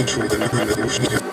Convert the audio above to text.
Detroit, the Neverland, the Ocean.